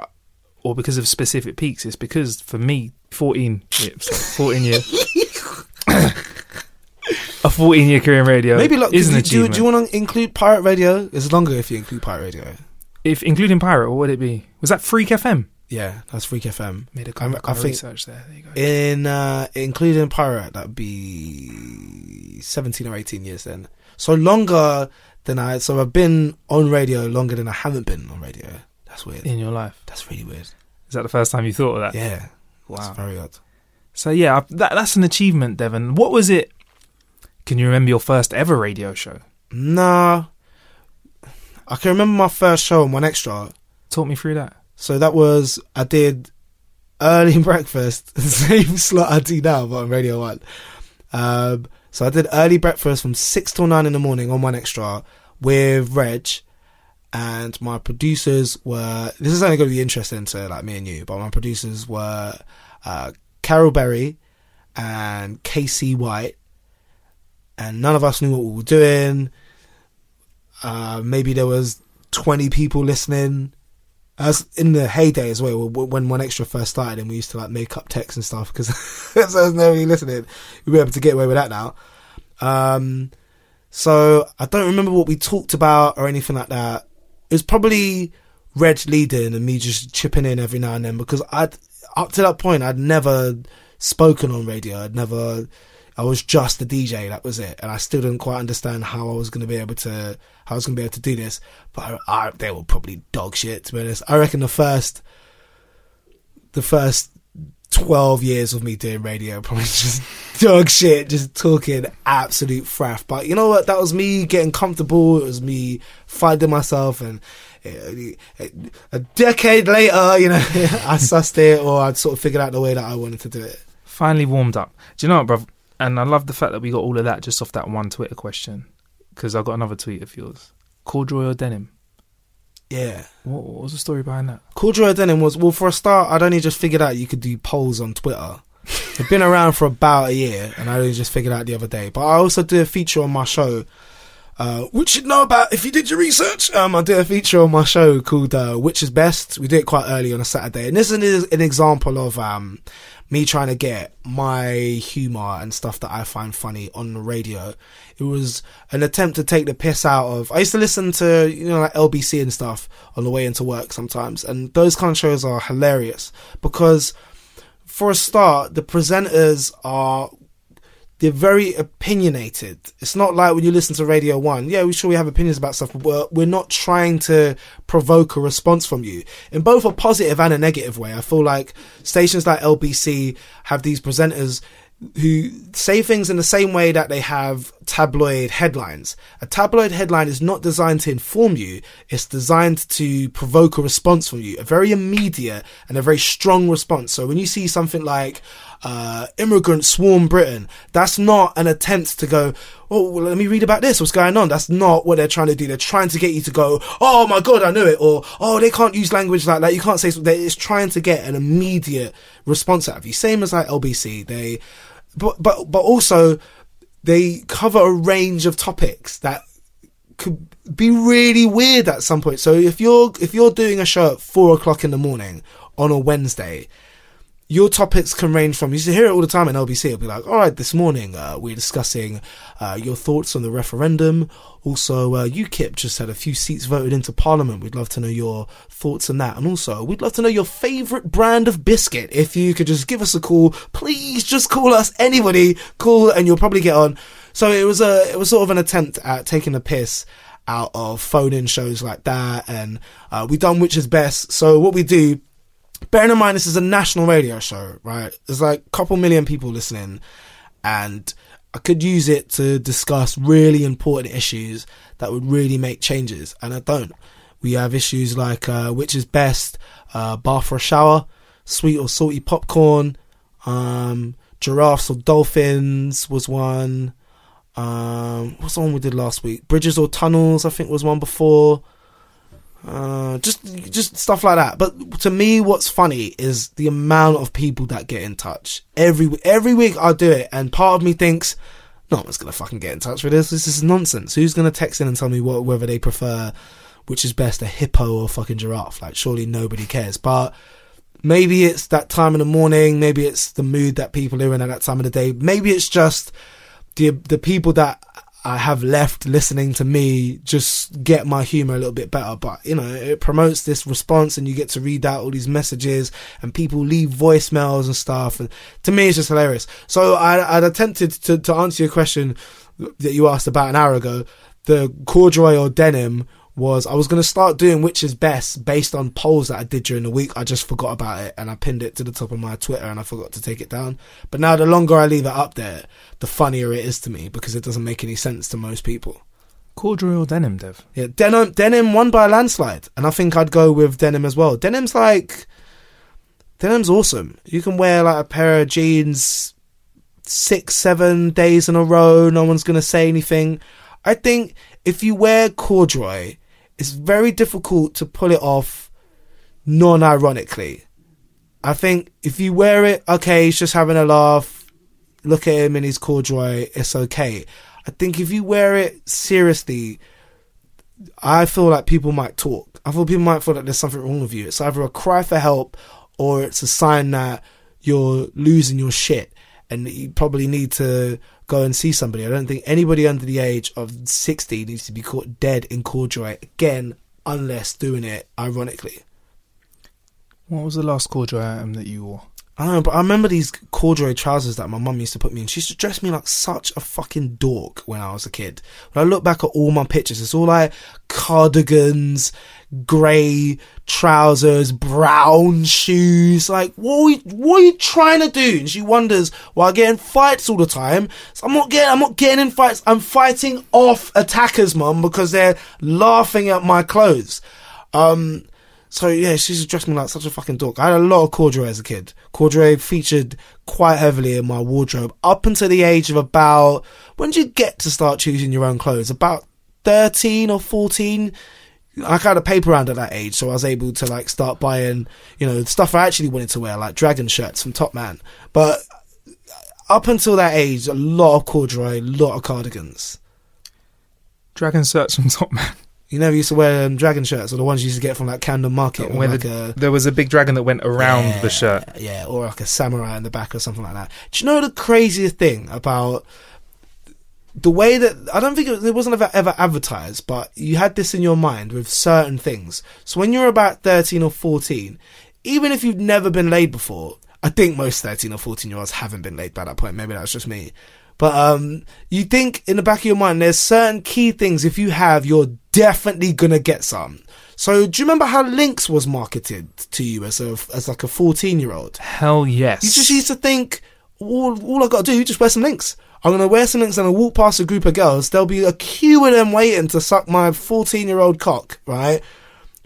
or because of specific peaks. It's because for me, fourteen, yeah, sorry, fourteen year. A 14 year career in radio Maybe look. is an do, do, achievement. do you want to include pirate radio? It's longer if you include pirate radio. if including pirate, what would it be? Was that Freak FM? Yeah, that's Freak FM. Made a I- kind I of think- research there. There you go. In uh, including pirate, that'd be seventeen or eighteen years then. So longer than I. So I've been on radio longer than I haven't been on radio. That's weird. in your life. That's really weird. Is that the first time you thought of that? Yeah. Wow. That's very odd. So yeah, that that's an achievement, Devon. What was it? Can you remember your first ever radio show? Nah. I can remember my first show on 1Xtra. Talk me through that. So that was I did early breakfast, the same slot I do now, but on Radio One. Um, so I did early breakfast from six till nine in the morning on 1Xtra with Reg, and my producers were. This is only going to be interesting to like me and you, but my producers were uh, Carol Berry and Casey White, and none of us knew what we were doing. Uh, maybe there was twenty people listening as in the heyday as well, when 1Xtra first started, and we used to like make up texts and stuff because there's nobody listening. We'll be able to get away with that now. Um, so I don't remember what we talked about or anything like that. It was probably Reg leading and me just chipping in every now and then because I'd up to that point I'd never spoken on radio. I'd never. I was just a DJ. That was it, and I still didn't quite understand how I was going to be able to how I was going to be able to do this. But I, I, they were probably dog shit. To be honest, I reckon the first the first twelve years of me doing radio probably just dog shit, just talking absolute fraff. But you know what? That was me getting comfortable. It was me finding myself, and uh, a decade later, you know, I sussed it, or I'd sort of figured out the way that I wanted to do it. Finally warmed up. Do you know what, bruv? And I love the fact that we got all of that just off that one Twitter question. Because I got another tweet of yours. Corduroy or denim? Yeah. What, what was the story behind that? Corduroy denim was well for a start. I'd only just figured out you could do polls on Twitter. It'd been around for about a year, and I only just figured out the other day. But I also did a feature on my show, uh, which you'd know about if you did your research. Um, I did a feature on my show called uh, "Which Is Best." We did it quite early on a Saturday, and this is an example of um, me trying to get my humor and stuff that I find funny on the radio. It was an attempt to take the piss out of. I used to listen to you know like LBC and stuff on the way into work sometimes, and those kind of shows are hilarious because for a start, the presenters are they're very opinionated. It's not like when you listen to Radio One. Yeah, we sure we have opinions about stuff, but we're, we're not trying to provoke a response from you in both a positive and a negative way. I feel like stations like LBC have these presenters who say things in the same way that they have tabloid headlines. A tabloid headline is not designed to inform you, it's designed to provoke a response from you, a very immediate and a very strong response. So when you see something like, uh, immigrants swarm Britain, that's not an attempt to go, oh, well, let me read about this, what's going on. That's not what they're trying to do. They're trying to get you to go, oh my god, I knew it, or, oh, they can't use language like that, you can't say something. It's trying to get an immediate response out of you. Same as like LBC, they, but but but also they cover a range of topics that could be really weird at some point. So if you're if you're doing a show at four o'clock in the morning on a Wednesday, your topics can range from you hear it all the time in LBC. It'll be like, all right, this morning uh, we're discussing uh, your thoughts on the referendum. Also, uh, UKIP just had a few seats voted into Parliament. We'd love to know your thoughts on that, and also we'd love to know your favourite brand of biscuit. If you could just give us a call, please just call us. Anybody, call, and you'll probably get on. So it was a it was sort of an attempt at taking the piss out of phone-in shows like that, and uh, we done which is best. So what we do bearing in mind this is a national radio show, right? There's like a couple million people listening, and I could use it to discuss really important issues that would really make changes, and I don't. We have issues like uh, which is best, uh, bath or shower, sweet or salty popcorn, um, giraffes or dolphins was one. Um, what's the one we did last week? Bridges or tunnels, I think was one before. Uh, just just stuff like that. But to me, what's funny is the amount of people that get in touch every every week. I do it, and part of me thinks, no one's gonna fucking get in touch with this. This is nonsense. Who's gonna text in and tell me what whether they prefer which is best, a hippo or a fucking giraffe? Like, surely nobody cares. But maybe it's that time in the morning. Maybe it's the mood that people are in at that time of the day. Maybe it's just the the people that I have left listening to me just get my humor a little bit better. But you know, it promotes this response, and you get to read out all these messages, and people leave voicemails and stuff. And to me, it's just hilarious. So I, I'd attempted to, to answer your question that you asked about an hour ago. The corduroy or denim was I was going to start doing which is best based on polls that I did during the week. I just forgot about it and I pinned it to the top of my Twitter and I forgot to take it down. But now the longer I leave it up there, the funnier it is to me because it doesn't make any sense to most people. Corduroy or denim, Dev? Yeah, denim, denim won by a landslide. And I think I'd go with denim as well. Denim's like, denim's awesome. You can wear like a pair of jeans six, seven days in a row. No one's going to say anything. I think if you wear corduroy, it's very difficult to pull it off non ironically. I think if you wear it, okay, he's just having a laugh. Look at him in his corduroy, it's okay. I think if you wear it seriously, I feel like people might talk. I feel people might feel like there's something wrong with you. It's either a cry for help or it's a sign that you're losing your shit and you probably need to go and see somebody. I don't think anybody under the age of 60 needs to be caught dead in corduroy again, unless doing it ironically. What was the last corduroy item that you wore? I don't know, but I remember these corduroy trousers that my mum used to put me in. She used to dress me like such a fucking dork when I was a kid. When I look back at all my pictures, it's all like cardigans, grey trousers, brown shoes. Like, what are, you, what are you trying to do? And she wonders why I get in fights all the time. So I'm not getting, I'm not getting in fights. I'm fighting off attackers, mum, because they're laughing at my clothes. Um, so yeah, she's dressed me like such a fucking dork. I had a lot of corduroy as a kid. Corduroy featured quite heavily in my wardrobe up until the age of about when did you get to start choosing your own clothes? About thirteen or fourteen. I had a paper round at that age, so I was able to like start buying, you know, stuff I actually wanted to wear, like dragon shirts from Topman. But up until that age, a lot of corduroy, a lot of cardigans. Dragon shirts from Topman. You never used to wear um, dragon shirts, or the ones you used to get from like Camden Market, Where with the- a there was a big dragon that went around Yeah, the shirt. Yeah, or like a samurai in the back or something like that. Do you know the craziest thing about the way that I don't think it, it wasn't ever, ever advertised, but you had this in your mind with certain things. So when you're about 13 or 14, even if you've never been laid before, I think most 13 or 14 year olds haven't been laid by that point. Maybe that's just me. But um, you think in the back of your mind, there's certain key things. If you have, you're definitely gonna get some. So do you remember how Lynx was marketed to you as a as like a 14 year old? Hell yes. You just used to think, all, all I got to do just wear some Lynx. I'm gonna wear some Lynx and I walk past a group of girls. There'll be a queue of them waiting to suck my 14 year old cock, right?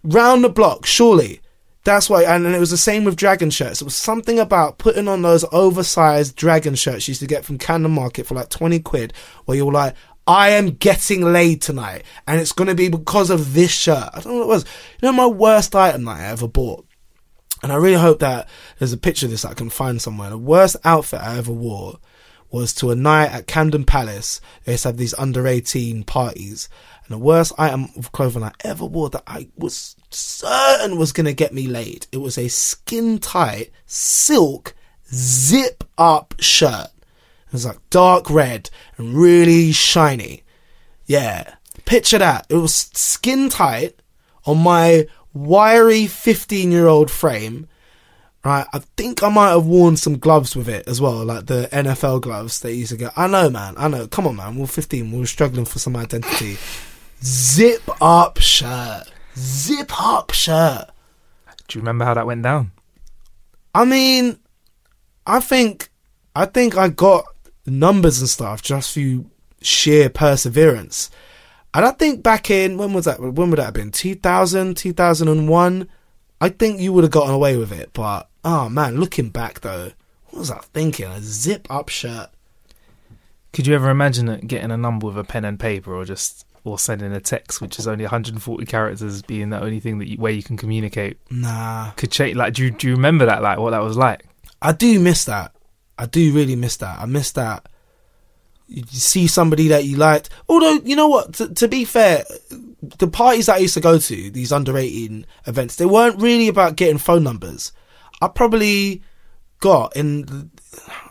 Round the block, surely. That's why, and, and it was the same with dragon shirts. It was something about putting on those oversized dragon shirts you used to get from Camden Market for like 20 quid, where you're like, I am getting laid tonight, and it's gonna be because of this shirt. I don't know what it was. You know, my worst item that I ever bought and I really hope that there's a picture of this I can find somewhere. The worst outfit I ever wore was to a night at Camden Palace. They used to have these under 18 parties. And the worst item of clothing I ever wore that I was certain was going to get me laid. It was a skin tight silk zip up shirt. It was like dark red and really shiny. Yeah. Picture that. It was skin tight on my wiry 15 year old frame. Right, I think I might have worn some gloves with it as well, like the NFL gloves they used to get. I know, man. I know. Come on, man. We're 15. We are struggling for some identity. Zip up shirt. Zip up shirt. Do you remember how that went down? I mean, I think, I think I got numbers and stuff just through sheer perseverance. And I think back in, when was that? When would that have been? 2000, 2001? I think you would have gotten away with it. But, oh man, looking back though, what was I thinking? A zip up shirt. Could you ever imagine getting a number with a pen and paper or just, or sending a text which is only 140 characters being the only thing that you, where you can communicate? Nah. Could change, like, do you, do you remember that, like, what that was like? I do miss that. I do really miss that. I miss that you see somebody that you liked. Although, you know what, to, to, be fair, the parties that I used to go to, these under 18 events, they weren't really about getting phone numbers. I probably got in,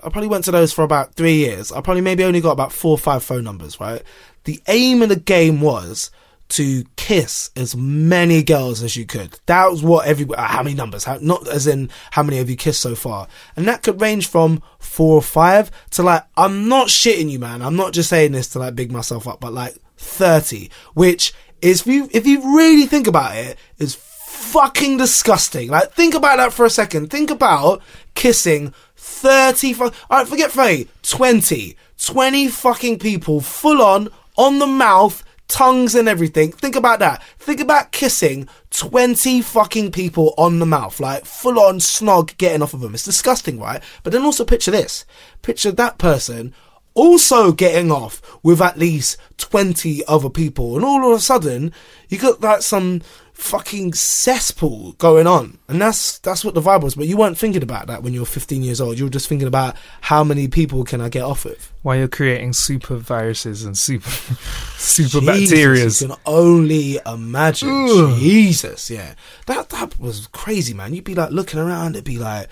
I probably went to those for about three years. I probably maybe only got about four or five phone numbers, right? The aim of the game was to kiss as many girls as you could. That was what every uh, how many numbers, how, not as in how many have you kissed so far, and that could range from four or five to like I'm not shitting you, man. I'm not just saying this to like big myself up, but like thirty, which is if you if you really think about it, is fucking disgusting. Like think about that for a second. Think about kissing 30 fu- alright forget 30 20 20 fucking people full on on the mouth tongues and everything. Think about that. Think about kissing 20 fucking people on the mouth, like full on snog getting off of them. It's disgusting, right? But then also picture this. Picture that person also getting off with at least 20 other people. And all of a sudden, you got like some fucking cesspool going on. And that's that's what the vibe was. But you weren't thinking about that when you were 15 years old. You were just thinking about how many people can I get off with. While you're creating super viruses and super super bacteria. You can only imagine. Ugh. Jesus, yeah. That that was crazy, man. You'd be like looking around, it'd be like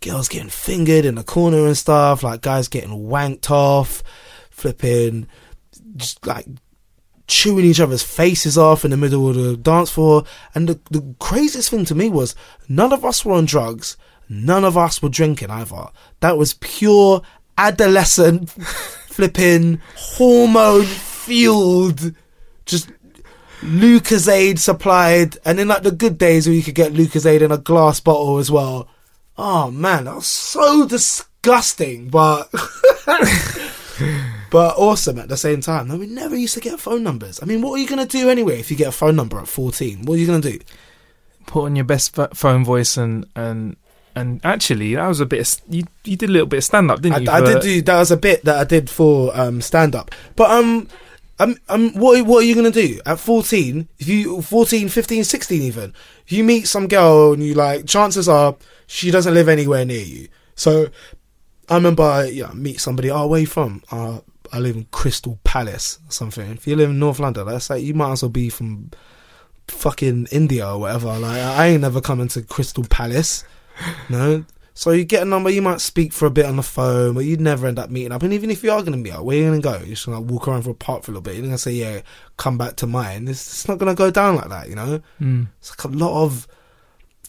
girls getting fingered in the corner and stuff, like guys getting wanked off, flipping just like chewing each other's faces off in the middle of the dance floor. And the, the craziest thing to me was none of us were on drugs. None of us were drinking either. That was pure adolescent, flipping, hormone fueled, just Lucozade supplied. And in like the good days where you could get Lucozade in a glass bottle as well. Oh man, that was so disgusting, but. but awesome at the same time. No, we never used to get phone numbers. I mean, what are you going to do anyway if you get a phone number at 14? What are you going to do? Put on your best phone voice and, and and actually that was a bit of, you you did a little bit of stand up didn't you I, I did do that was a bit that I did for um, stand up but um um, um what what are you going to do at 14 if you 14 15 16 even if you meet some girl and you like chances are she doesn't live anywhere near you so I remember yeah meet somebody oh where you from uh, I live in Crystal Palace or something. If you live in North London, that's like you might as well be from fucking India or whatever. Like I ain't never coming to Crystal Palace. No. So you get a number, you might speak for a bit on the phone, but you'd never end up meeting up. And even if you are going to meet up, where are you going to go? You're just going to walk around for a park for a little bit. You're going to say, yeah, come back to mine. It's, it's not going to go down like that, you know? Mm. It's like a lot of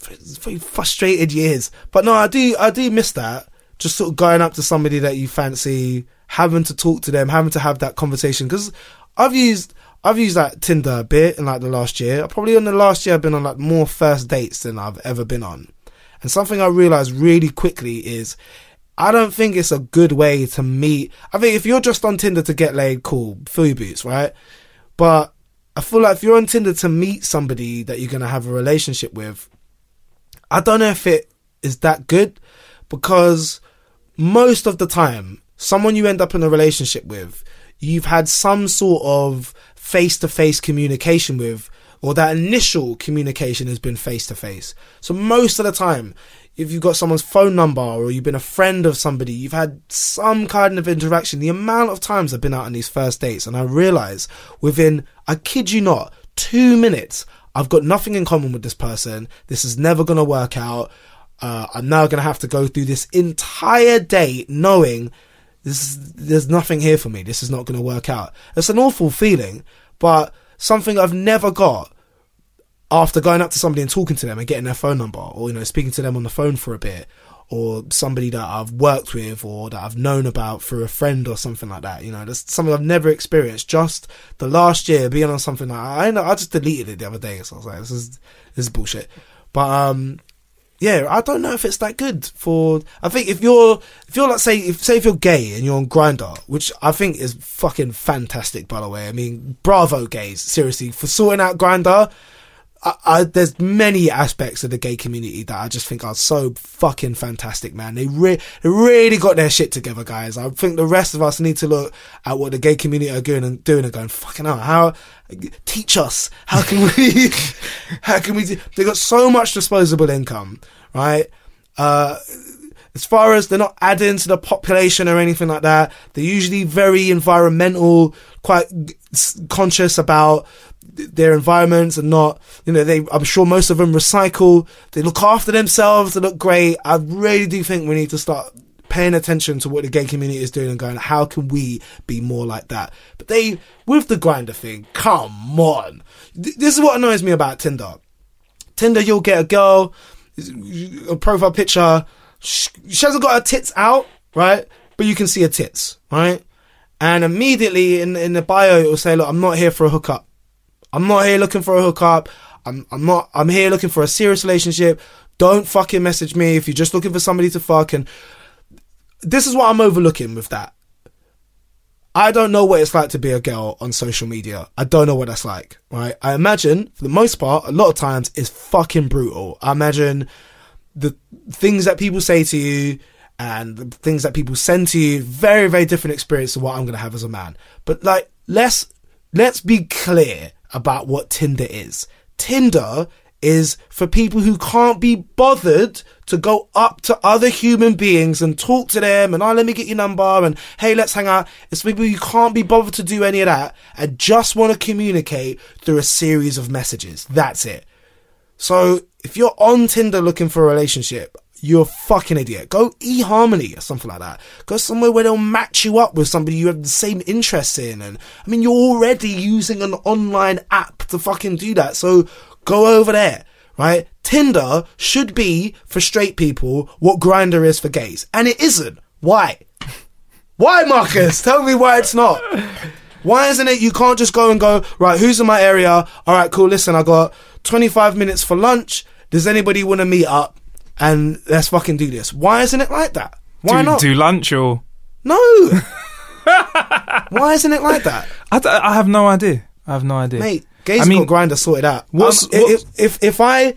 very frustrated years. But no, I do, I do miss that. Just sort of going up to somebody that you fancy, having to talk to them, having to have that conversation. Because I've used I've used like Tinder a bit in like the last year. Probably in the last year I've been on like more first dates than I've ever been on. And something I realized really quickly is I don't think it's a good way to meet. I think if you're just on Tinder to get laid, cool, fill your boots, right? But I feel like if you're on Tinder to meet somebody that you're gonna have a relationship with, I don't know if it is that good because most of the time, someone you end up in a relationship with, you've had some sort of face to face communication with, or that initial communication has been face to face. So most of the time, if you've got someone's phone number or you've been a friend of somebody, you've had some kind of interaction. The amount of times I've been out on these first dates and I realize within, I kid you not, two minutes, I've got nothing in common with this person. This is never going to work out. Uh, I'm now going to have to go through this entire day knowing this is, there's nothing here for me. This is not going to work out. It's an awful feeling, but something I've never got after going up to somebody and talking to them and getting their phone number or, you know, speaking to them on the phone for a bit or somebody that I've worked with or that I've known about through a friend or something like that. You know, that's something I've never experienced. Just the last year being on something like I know I just deleted it the other day. So I was like, this is this is bullshit. But um yeah, I don't know if it's that good for. I think if you're, if you're like say, if say if you're gay and you're on Grindr, which I think is fucking fantastic, by the way. I mean, bravo, gays, seriously, for sorting out Grindr. I, I, there's many aspects of the gay community that I just think are so fucking fantastic, man. They, re- they really got their shit together, guys. I think the rest of us need to look at what the gay community are doing and doing and going, fucking hell, how, teach us. How can we, how can we do, they got so much disposable income, right? Uh, as far as they're not adding to the population or anything like that, they're usually very environmental, quite conscious about their environments and not, you know, they, I'm sure most of them recycle. They look after themselves. They look great. I really do think we need to start paying attention to what the gay community is doing and going, how can we be more like that? But they, with the Grindr thing, come on. This is what annoys me about Tinder. Tinder, you'll get a girl, a profile picture, she hasn't got her tits out, right? But you can see her tits, right? And immediately in in the bio it will say, "Look, I'm not here for a hookup. I'm not here looking for a hookup. I'm I'm not. I'm here looking for a serious relationship. Don't fucking message me if you're just looking for somebody to fuck." And this is what I'm overlooking with that. I don't know what it's like to be a girl on social media. I don't know what that's like, right? I imagine, for the most part, a lot of times it's fucking brutal. I imagine the things that people say to you and the things that people send to you, very, very different experience to what I'm to have as a man. But like, let's, let's be clear about what Tinder is. Tinder is for people who can't be bothered to go up to other human beings and talk to them and oh let me get your number and hey let's hang out. It's people who can't be bothered to do any of that and just want to communicate through a series of messages. That's it. So if you're on tinder looking for a relationship you're a fucking idiot. Go eHarmony or something like that. Go somewhere where they'll match you up with somebody you have the same interests in. And I mean, you're already using an online app to fucking do that. So go over there, right? Tinder should be for straight people what Grindr is for gays. And it isn't. Why? Why, Marcus? Tell me why it's not. Why isn't it you can't just go and go, right, who's in my area? All right, cool. Listen, I got 25 minutes for lunch. Does anybody want to meet up? And let's fucking do this. Why isn't it like that? Why do, not? do lunch or no. Why isn't it like that? I, d- I have no idea. I have no idea. Mate, gays I mean, got Grindr sorted out. what's- Um, what's- if, if if I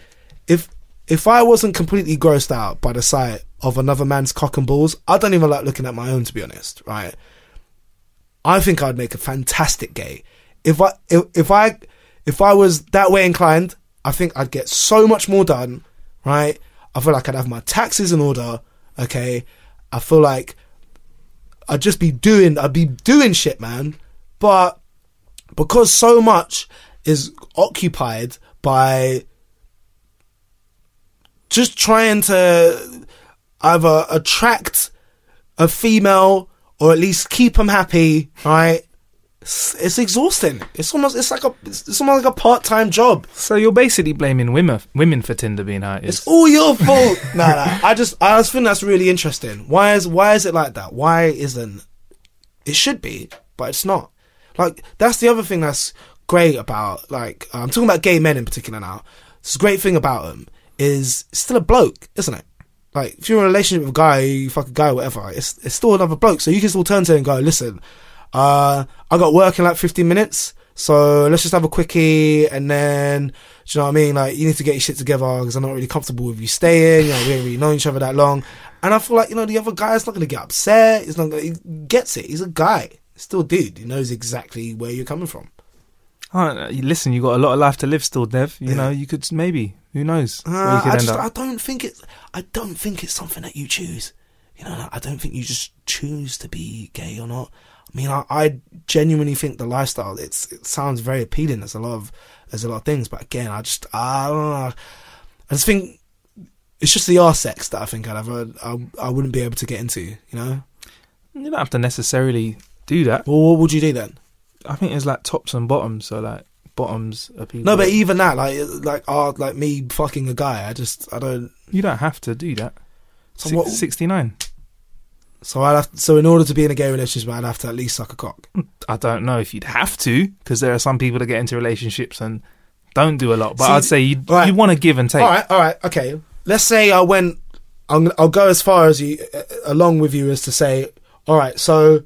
if if I wasn't completely grossed out by the sight of another man's cock and balls, I don't even like looking at my own to be honest, right? I think I'd make a fantastic gay. If I if, if I if I was that way inclined, I think I'd get so much more done, right? I feel like I'd have my taxes in order, okay? I feel like I'd just be doing I'd be doing shit, man. But because so much is occupied by just trying to either attract a female or at least keep them happy, right? It's, it's exhausting. It's almost it's like a it's, it's almost like a part time job. So you're basically blaming women women for Tinder being how it is. It's all your fault. nah, nah. I just I just think that's really interesting. Why is why is it like that? Why isn't it should be, but it's not. Like that's the other thing that's great about like I'm talking about gay men in particular now. This great thing about them is it's still a bloke, isn't it? Like if you're in a relationship with a guy, you fuck a guy, whatever, it's it's still another bloke. So you can still turn to him and go, listen, uh, I got work in like 15 minutes, so let's just have a quickie, and then do you know what I mean? Like you need to get your shit together because I'm not really comfortable with you staying. You know, we ain't really known each other that long, and I feel like you know the other guy's not gonna get upset. He's not gonna, he gets it. He's a guy, still dude. He knows exactly where you're coming from. Oh, listen, you got a lot of life to live still, Dev. You Yeah. know, you could maybe. Who knows? Uh, I just. I don't think it's I don't think it's something that you choose. You know, I don't think you just choose to be gay or not. I mean, I, I genuinely think the lifestyle it's it sounds very appealing. There's a lot of there's a lot of things, but again, I just I don't know. I just think it's just the R sex that I think I'd have a, I, I wouldn't be able to get into. You know, You don't have to necessarily do that. well, what would you do then? I think it's like tops and bottoms. So like bottoms are people. No, but even that, like like uh, like me fucking a guy, I just I don't. you don't have to do that. So what- 69. So I'd have to, so in order to be in a gay relationship, I'd have to at least suck a cock. I don't know if you'd have to, because there are some people that get into relationships and don't do a lot. But See, I'd say you right. you want to give and take. All right, all right, okay. Let's say I went. I'm, I'll go as far as you, uh, along with you, as to say, all right. So,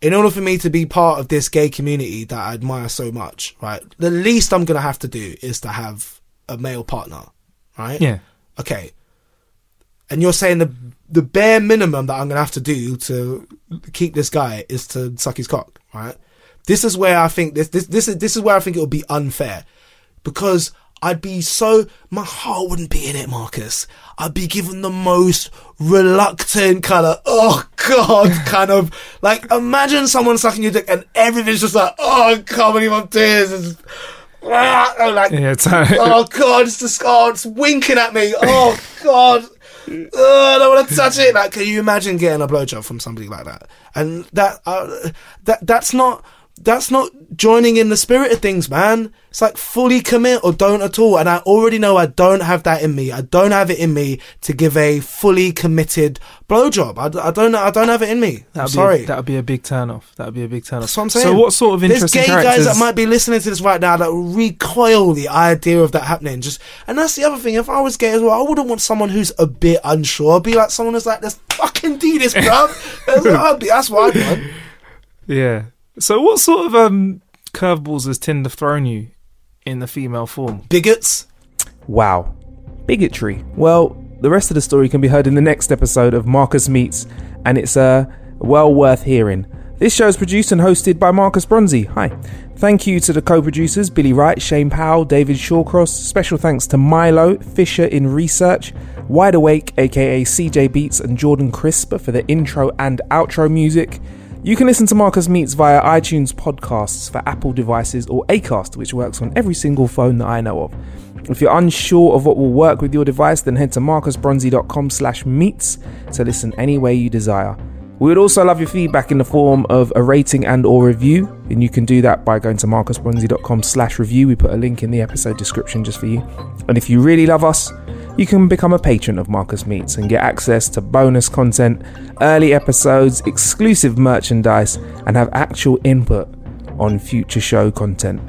in order for me to be part of this gay community that I admire so much, right? The least I'm gonna have to do is to have a male partner, right? Yeah. Okay. And you're saying the the bare minimum that I'm gonna have to do to keep this guy is to suck his cock, right? This is where I think this this this is this is where I think it would be unfair, because I'd be so my heart wouldn't be in it, Marcus. I'd be given the most reluctant kind of oh god kind of like imagine someone sucking your dick and everything's just like oh I can't believe I'm doing this. Oh, like Yeah, it's, oh god, it's just oh, it's winking at me. Oh god. Ugh, I don't want to touch it. Like, can you imagine getting a blowjob from somebody like that? And that, uh, that, that's not, that's not joining in the spirit of things, man. It's like fully commit or don't at all. And I already know I don't have that in me. I don't have it in me to give a fully committed blowjob. I, I don't, I don't have it in me. I'm That'd sorry. Be, that'd be a big turn off. That'd be a big turn off. That's what I'm saying. So what sort of There's interesting gay characters? guys that might be listening to this right now that recoil the idea of that happening. Just and that's the other thing. If I was gay as well, I wouldn't want someone who's a bit unsure. I'd be like someone who's like, "Let's fucking do this, bruv." that's, what I'd be, that's what I'd want. Yeah. So what sort of um curveballs has Tinder thrown you in the female form? Bigots. Wow. Bigotry. Well, the rest of the story can be heard in the next episode of Marcus Meets, and it's uh, well worth hearing. This show is produced and hosted by Marcus Bronzy. Hi. Thank you to the co producers Billy Wright, Shane Powell, David Shawcross. Special thanks to Milo, Fisher in Research, Wide Awake, aka CJ Beats, and Jordan Crisp for the intro and outro music. You can listen to Marcus Meets via iTunes podcasts for Apple devices or Acast, which works on every single phone that I know of. If you're unsure of what will work with your device, then head to marcusbronzy.com slash meets to listen any way you desire. We would also love your feedback in the form of a rating and or review, and you can do that by going to marcusbronzy.com slash review. We put a link in the episode description just for you. And if you really love us, you can become a patron of Marcus Meets and get access to bonus content, early episodes, exclusive merchandise, and have actual input on future show content.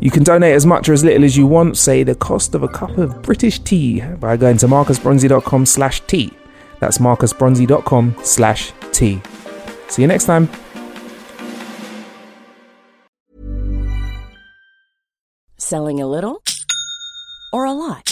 You can donate as much or as little as you want, say the cost of a cup of British tea, by going to marcusbronzy.com slash tea. That's marcusbronzy.com slash tea. See you next time. Selling a little or a lot?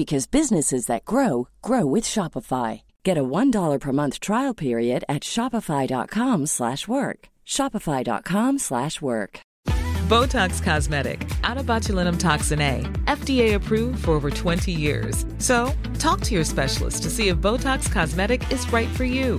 because businesses that grow grow with Shopify. Get a $1 per month trial period at Shopify.com slash work. Shopify.com slash work. Botox Cosmetic, out of botulinum toxin A, FDA approved for over 20 years. So, talk to your specialist to see if Botox Cosmetic is right for you.